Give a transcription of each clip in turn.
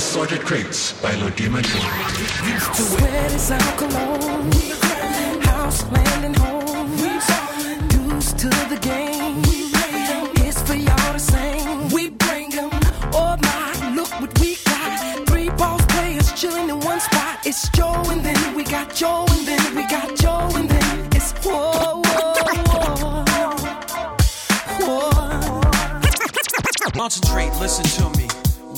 Assorted Crates by Lodima Sweat is our cologne. House, land, and home. Dues to the game. It's for y'all to sing. We bring 'em. Oh my, look what we got. Three boss players chilling in one spot. It's Joe and then we got Joe and then we got Joe and then it's whoa, whoa, whoa. Whoa. Concentrate, listen to me.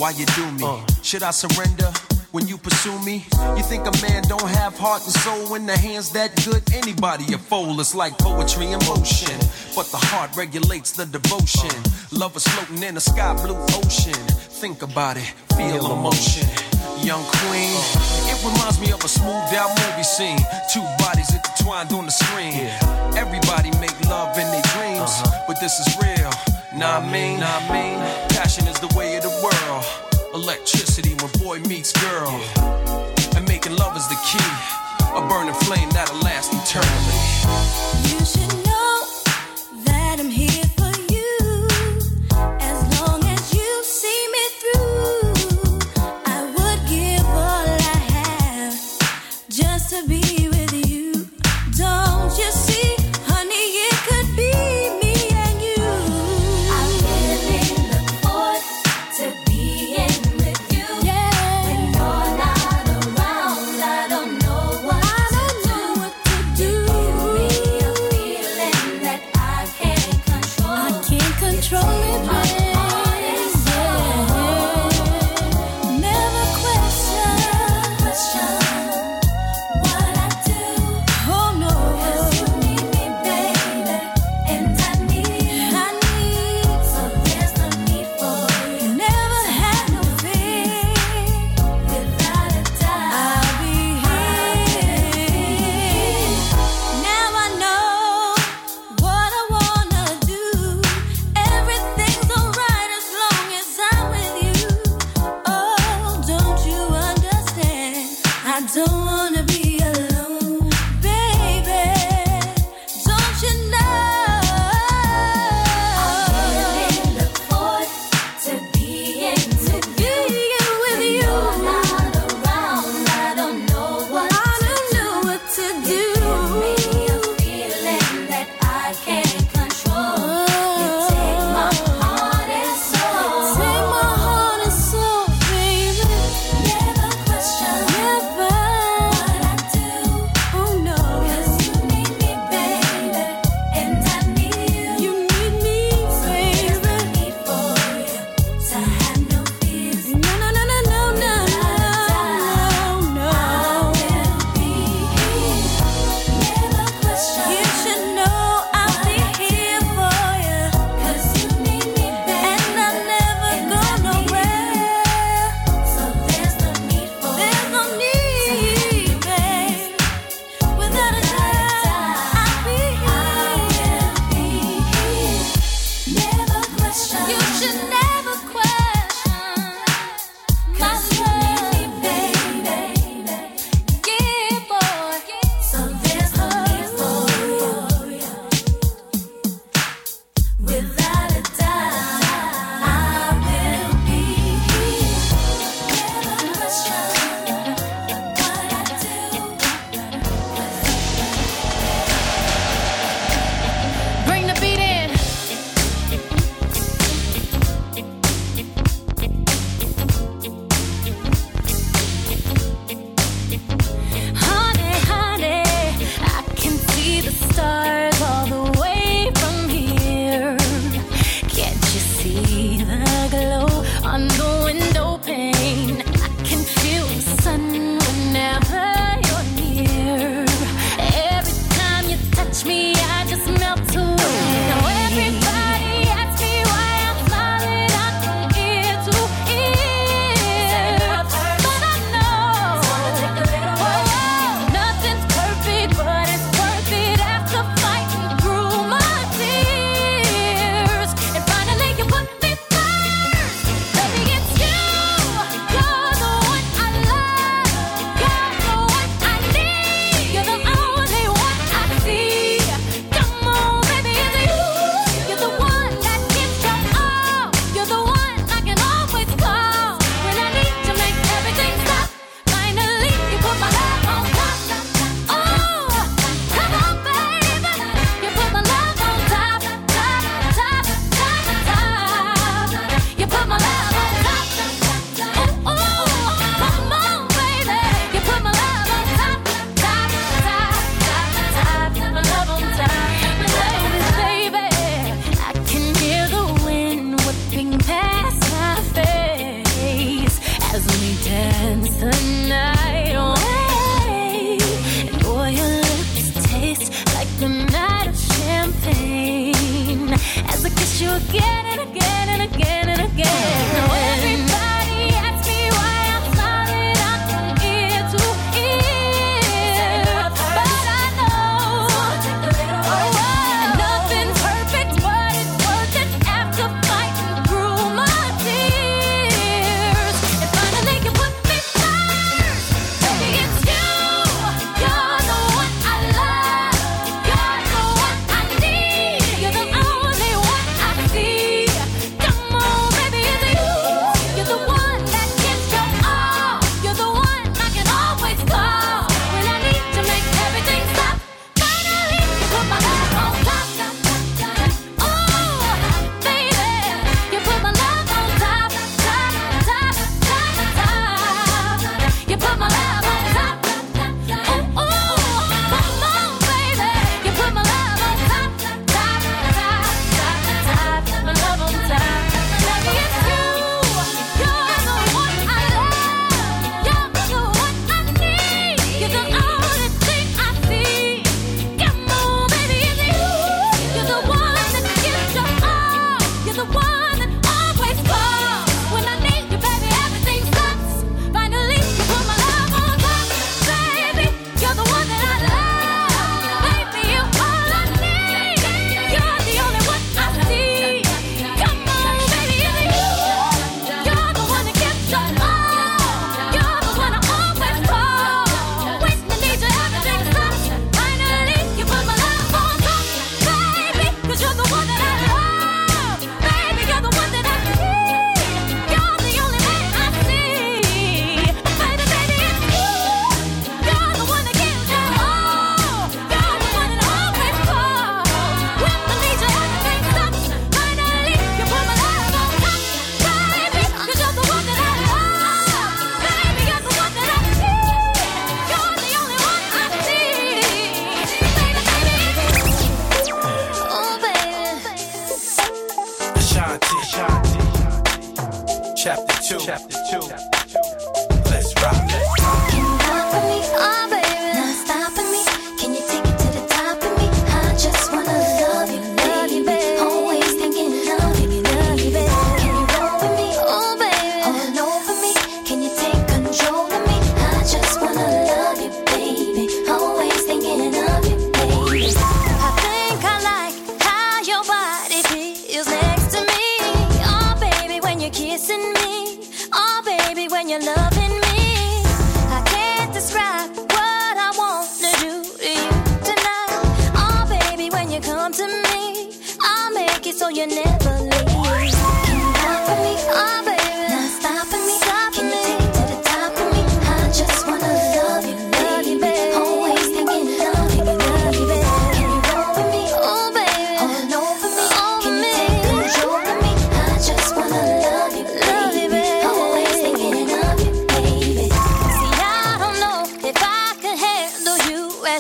Why you do me? Uh. Should I surrender when you pursue me? You think a man don't have heart and soul in the hands that good? Anybody a fool is like poetry in motion. But the heart regulates the devotion. Uh. Love is floating in a sky blue ocean. Think about it, feel emotion. Young queen, uh. it reminds me of a smoothed out movie scene. Two bodies intertwined on the screen. Everybody make love in their dreams, uh-huh. but this is real. Nah, I mean, nah, I mean, passion is the way of the world. Electricity when boy meets girl, and making love is the key. A burning flame that'll last eternally.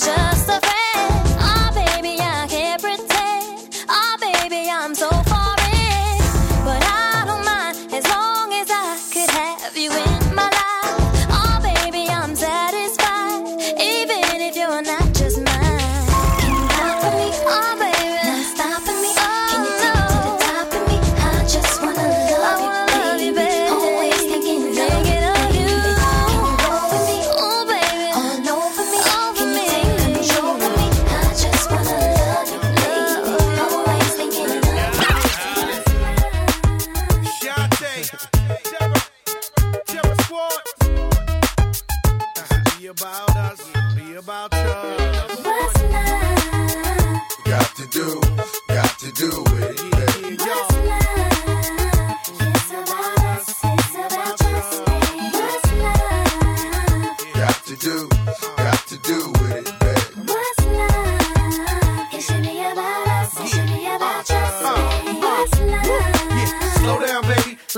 Just a friend.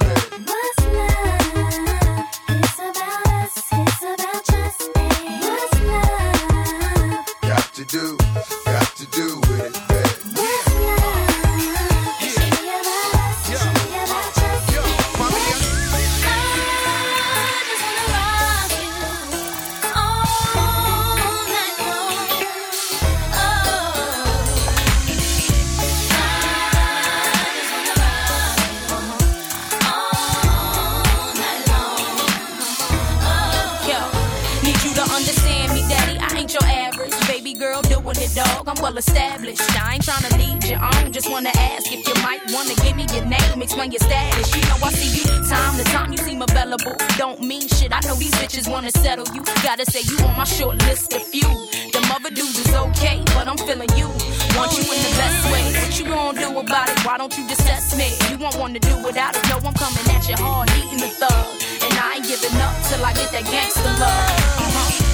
with Want you in the best way. What you gonna do about it? Why don't you just test me? You won't wanna do without it. No, I'm coming at you hard, eating the thug. And I ain't giving up till I get that gangster love. Uh-huh.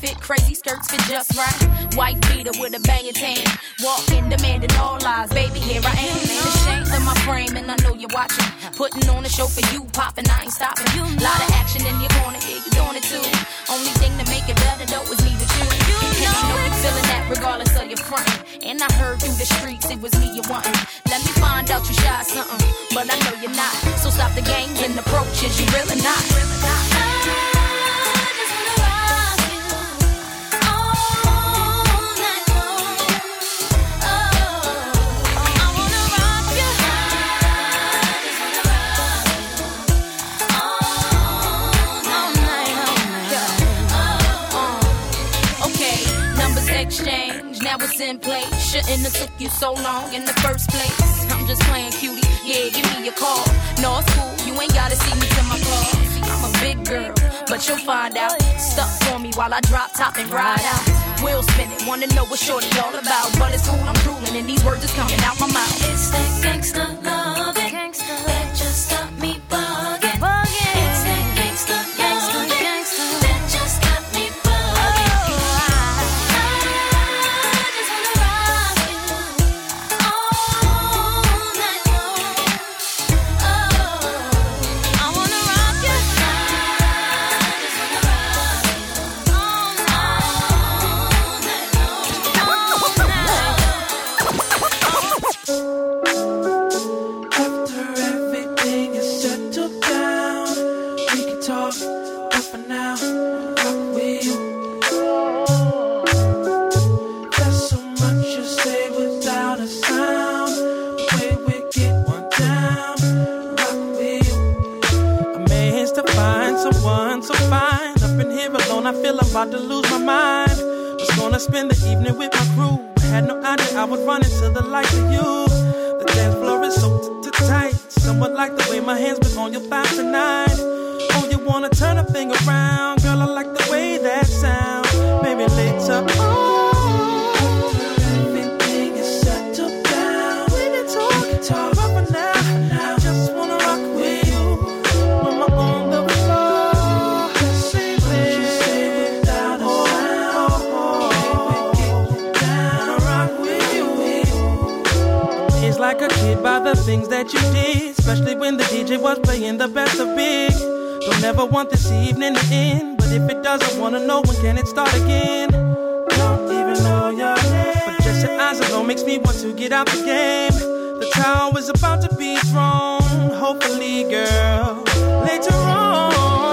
Outfit crazy, skirts fit just right. White beater with a banging tan. Walking, demanding all lies. Baby, here I am. Ain't ashamed of my frame, and I know you're watching. Putting on a show for you, popping, I ain't stopping. Lot of action in your corner, yeah, you doing it too. Only thing to make it better though is me with you. And I know you feeling that regardless of your front. And I heard through the streets it was me you wanting. Let me find out you shy something, but I know you're not. So stop the games and approaches, you really not. Really not. In play. Shouldn't have took you so long in the first place. I'm just playing cutie. Yeah, give me a call. No, it's cool. You ain't gotta see me to my car. I'm a big girl, but you'll find out. Stuck for me while I drop top and ride out. Wheel spinning, wanna know what shorty all about. But it's cool, I'm drooling, and these words is coming out my mouth. It's that gangsta love that just Oh, you wanna turn a thing around, girl? I like the things that you did, especially when the DJ was playing the best of big. Don't ever want this evening to end, but if it does, I wanna know when can it start again. Don't even know your name, but just your eyes alone makes me want to get out the game. The towel is about to be thrown, hopefully, girl. Later on,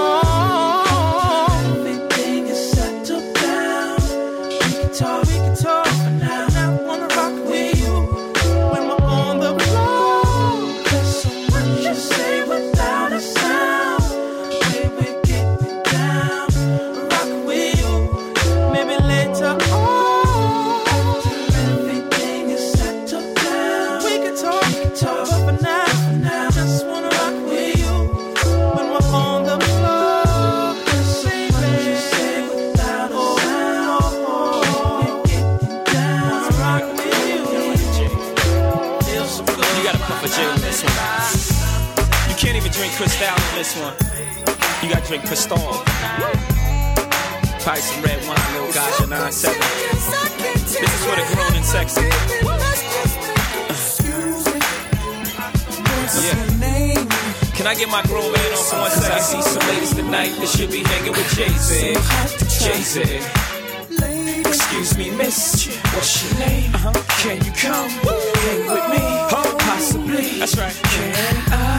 Jay-Z. Excuse me, miss. What's your name? Uh-huh. Can you come hang with me? Oh. Possibly. That's right. Can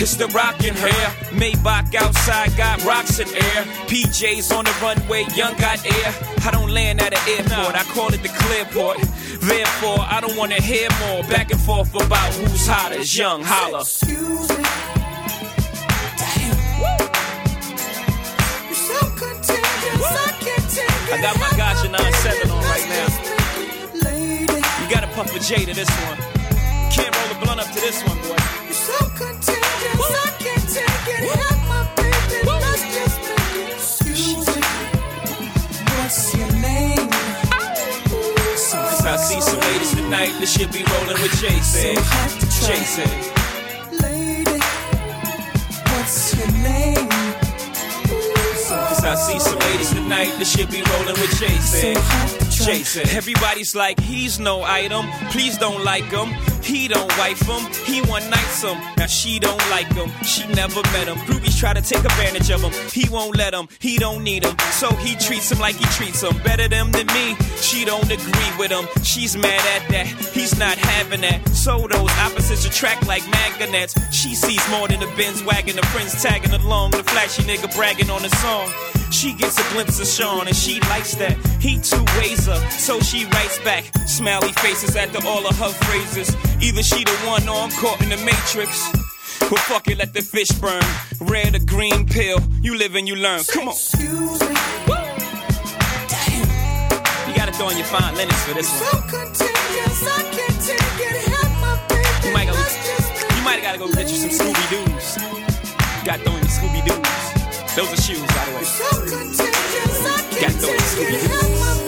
It's the rockin' hair. Maybach outside got rocks in air. PJs on the runway, young got air. I don't land at an airport, I call it the clearport. Therefore, I don't wanna hear more back and forth about who's hotter. Young, holla. I got my Gaja 9-7 on right now. You gotta pump a J to this one. Can't roll a blunt up to this one, boy. See some ladies tonight that should be rolling with Jason. Jason. Cause I see some ladies tonight that should be rolling with Jason. Jason. Everybody's like, he's no item. Please don't like him. He don't wife him, he one nights him. Now she don't like him, she never met him. Groupies try to take advantage of him, he won't let him, he don't need him. So he treats him like he treats him. Better them than me, she don't agree with him. She's mad at that, he's not having that. So those opposites attract like magnets. She sees more than the Benz wagon, the friends tagging along, the flashy nigga bragging on the song. She gets a glimpse of Shawn and she likes that. He two ways her, so she writes back. Smiley faces after all of her phrases. Either she the one or I'm caught in the matrix. Well, fuck it, let the fish burn. Red or green pill, you live and you learn. Come on. Excuse me. You gotta throw in your fine linens for this one. So contagious, I can't take it. Might, go, you might gotta go get you some Scooby Doo's. Got throw in your Scooby Doo's. Those are shoes, by the way. So contagious, I Got can't throw in take Scooby. Doo's.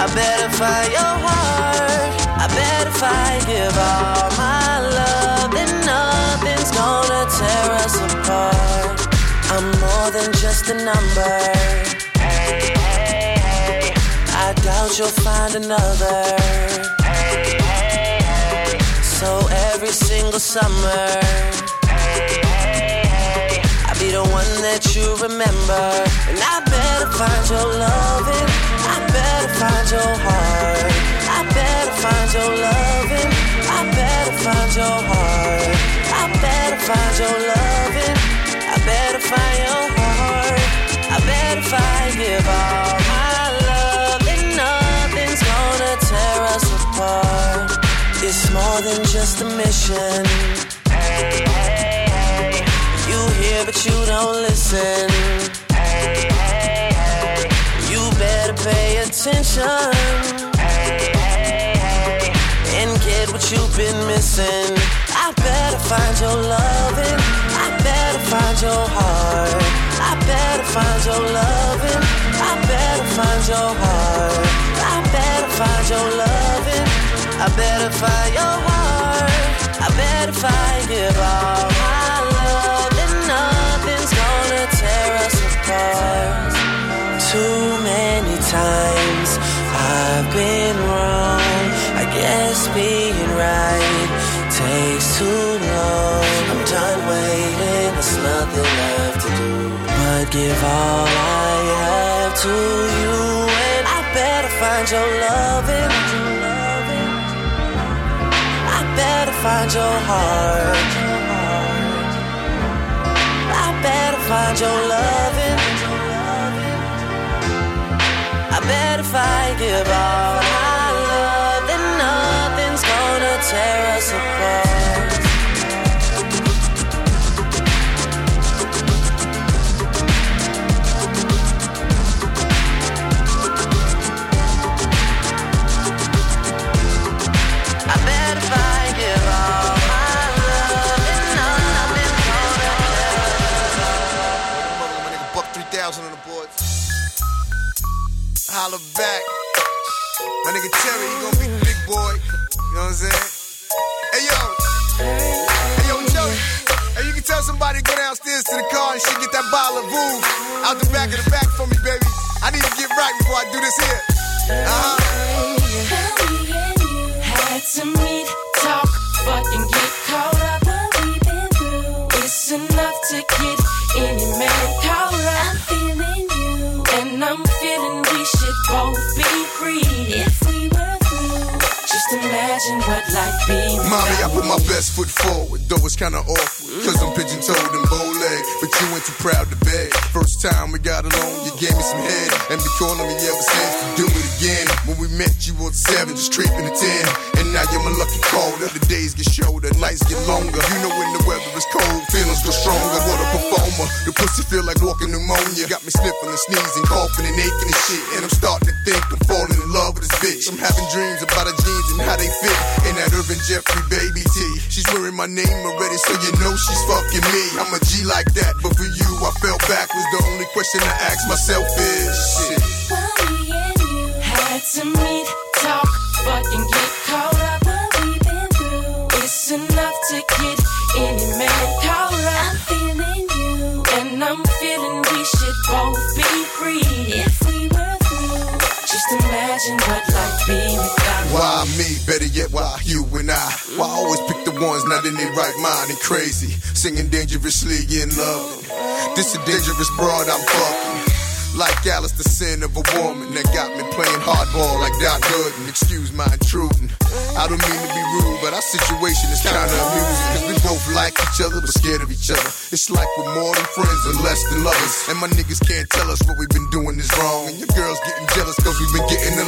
I better find your heart. I better find give all my love. Then nothing's gonna tear us apart. I'm more than just a number. Hey, hey, hey. I doubt you'll find another. Hey, hey, hey. So every single summer. The one that you remember. And I better find your loving. I better find your heart. I better find your loving. I better find your heart. I better find your loving. I better find your heart. I better find give all my love. And nothing's gonna tear us apart. It's more than just a mission. Don't listen. Hey, hey, hey. You better pay attention. Hey, hey, hey. And get what you've been missing. I better find your loving. I better find your heart. I better find your loving. I better find your heart. I better find your loving. I better find your heart. I better find it all. My love Too many times I've been wrong. I guess being right takes too long. I'm done waiting, there's nothing left to do. But give all I have to you, and I better find your loving. I better find your heart. I better find your loving. I bet if I give all my love, then nothing's gonna tear us apart. Back. My nigga Terry, he gonna be the big boy. You know what I'm saying? Hey yo. Hey yo, Joe. Hey, you can tell somebody go downstairs to the car and she get that bottle of Veuve out the back of the back for me, baby. I need to get right before I do this here. Uh-huh. Had to meet, talk, fucking get caught up. It's enough to get any man caught both be free if imagine what life be. Mommy, I put my best foot forward, though it's kinda awkward. Cause I'm pigeon toed and bow leg. But you ain't too proud to beg. First time we got along, you gave me some head. And be calling me ever since do it again. When we met, you was seven, just creeping to ten. And now you're my lucky caller. The days get shorter, nights get longer. You know when the weather is cold, feelings go stronger. What a performer. The pussy feel like walking pneumonia. Got me sniffling and sneezing, coughing and aching and shit. And I'm starting to think I'm falling in love with this bitch. I'm having dreams about her jeans and how they fit. In that Irvin Jeffrey baby tee. She's wearing my name already, so you know she's fucking me. I'm a G like that, but for you, I fell backwards. The only question I ask myself is shit. And you had to meet, talk, fucking get caught up. What we been through. It's enough to get any man caught up. I'm feeling you, and I'm feeling we should both be free if we were through. Just imagine what life be without me. Why me? Better yet, why you and I? Why I always pick the ones not in their right mind and crazy? Singing dangerously in love. This a dangerous broad I'm fucking. Like Alice, the sin of a woman that got me playing hardball like Doc Gooden. Excuse my intruding. I don't mean to be rude, but our situation is kinda amusing. Cause we both like each other, but scared of each other. It's like we're more than friends and less than lovers. And my niggas can't tell us what we've been doing is wrong. And your girl's getting jealous cause we've been getting along.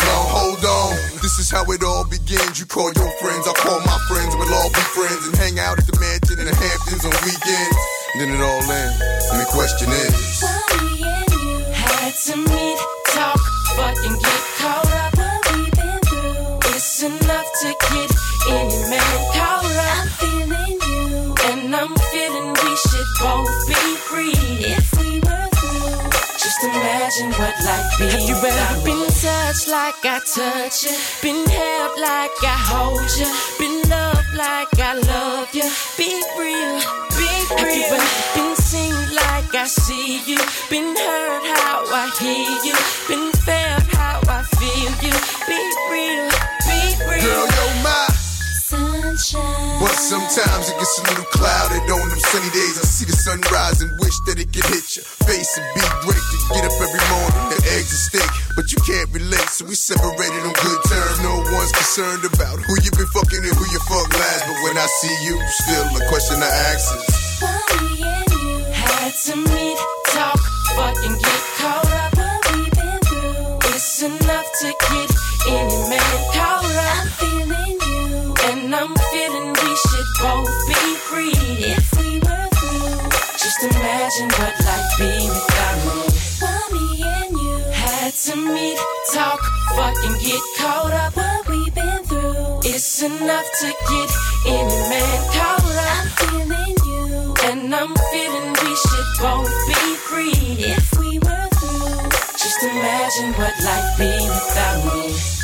Hold on, this is how it all begins. You call your friends, I call my friends. We'll all be friends and hang out at the mansion in the Hamptons on weekends. Then it all ends. And the question is. Why and you had to meet, talk, fucking get caught up. What we been through. It's enough to get any man caught up. I'm feeling you, and I'm feeling we should both be free imagine what life be. Have you ever been touched like I touch you? Been held like I hold you? Been loved like I love you? Be real, be real. Have you ever been seen like I see you? Been heard how I hear you? Been felt how I feel you? Be real, be real. Girl, yo, my. Sunshine. But sometimes it gets a little clouded on them sunny days. I see the sunrise and wish that it could hit your face. It'd be great to get up separated on good terms. No one's concerned about who you been fucking and who you fuck last. But when I see you, still the question I ask is. Why and you had to meet, talk, fucking get caught up. What we been through. It's enough to get any man caught up. I'm feeling you, and I'm feeling we should both be free if we were through. Just imagine what life be without me. Why me and you had to meet, talk, fucking get caught up. What we've been through. It's enough to get any man caught up. I'm feeling you, And I'm feeling we should both be free. if we were through. Just imagine what life be without me.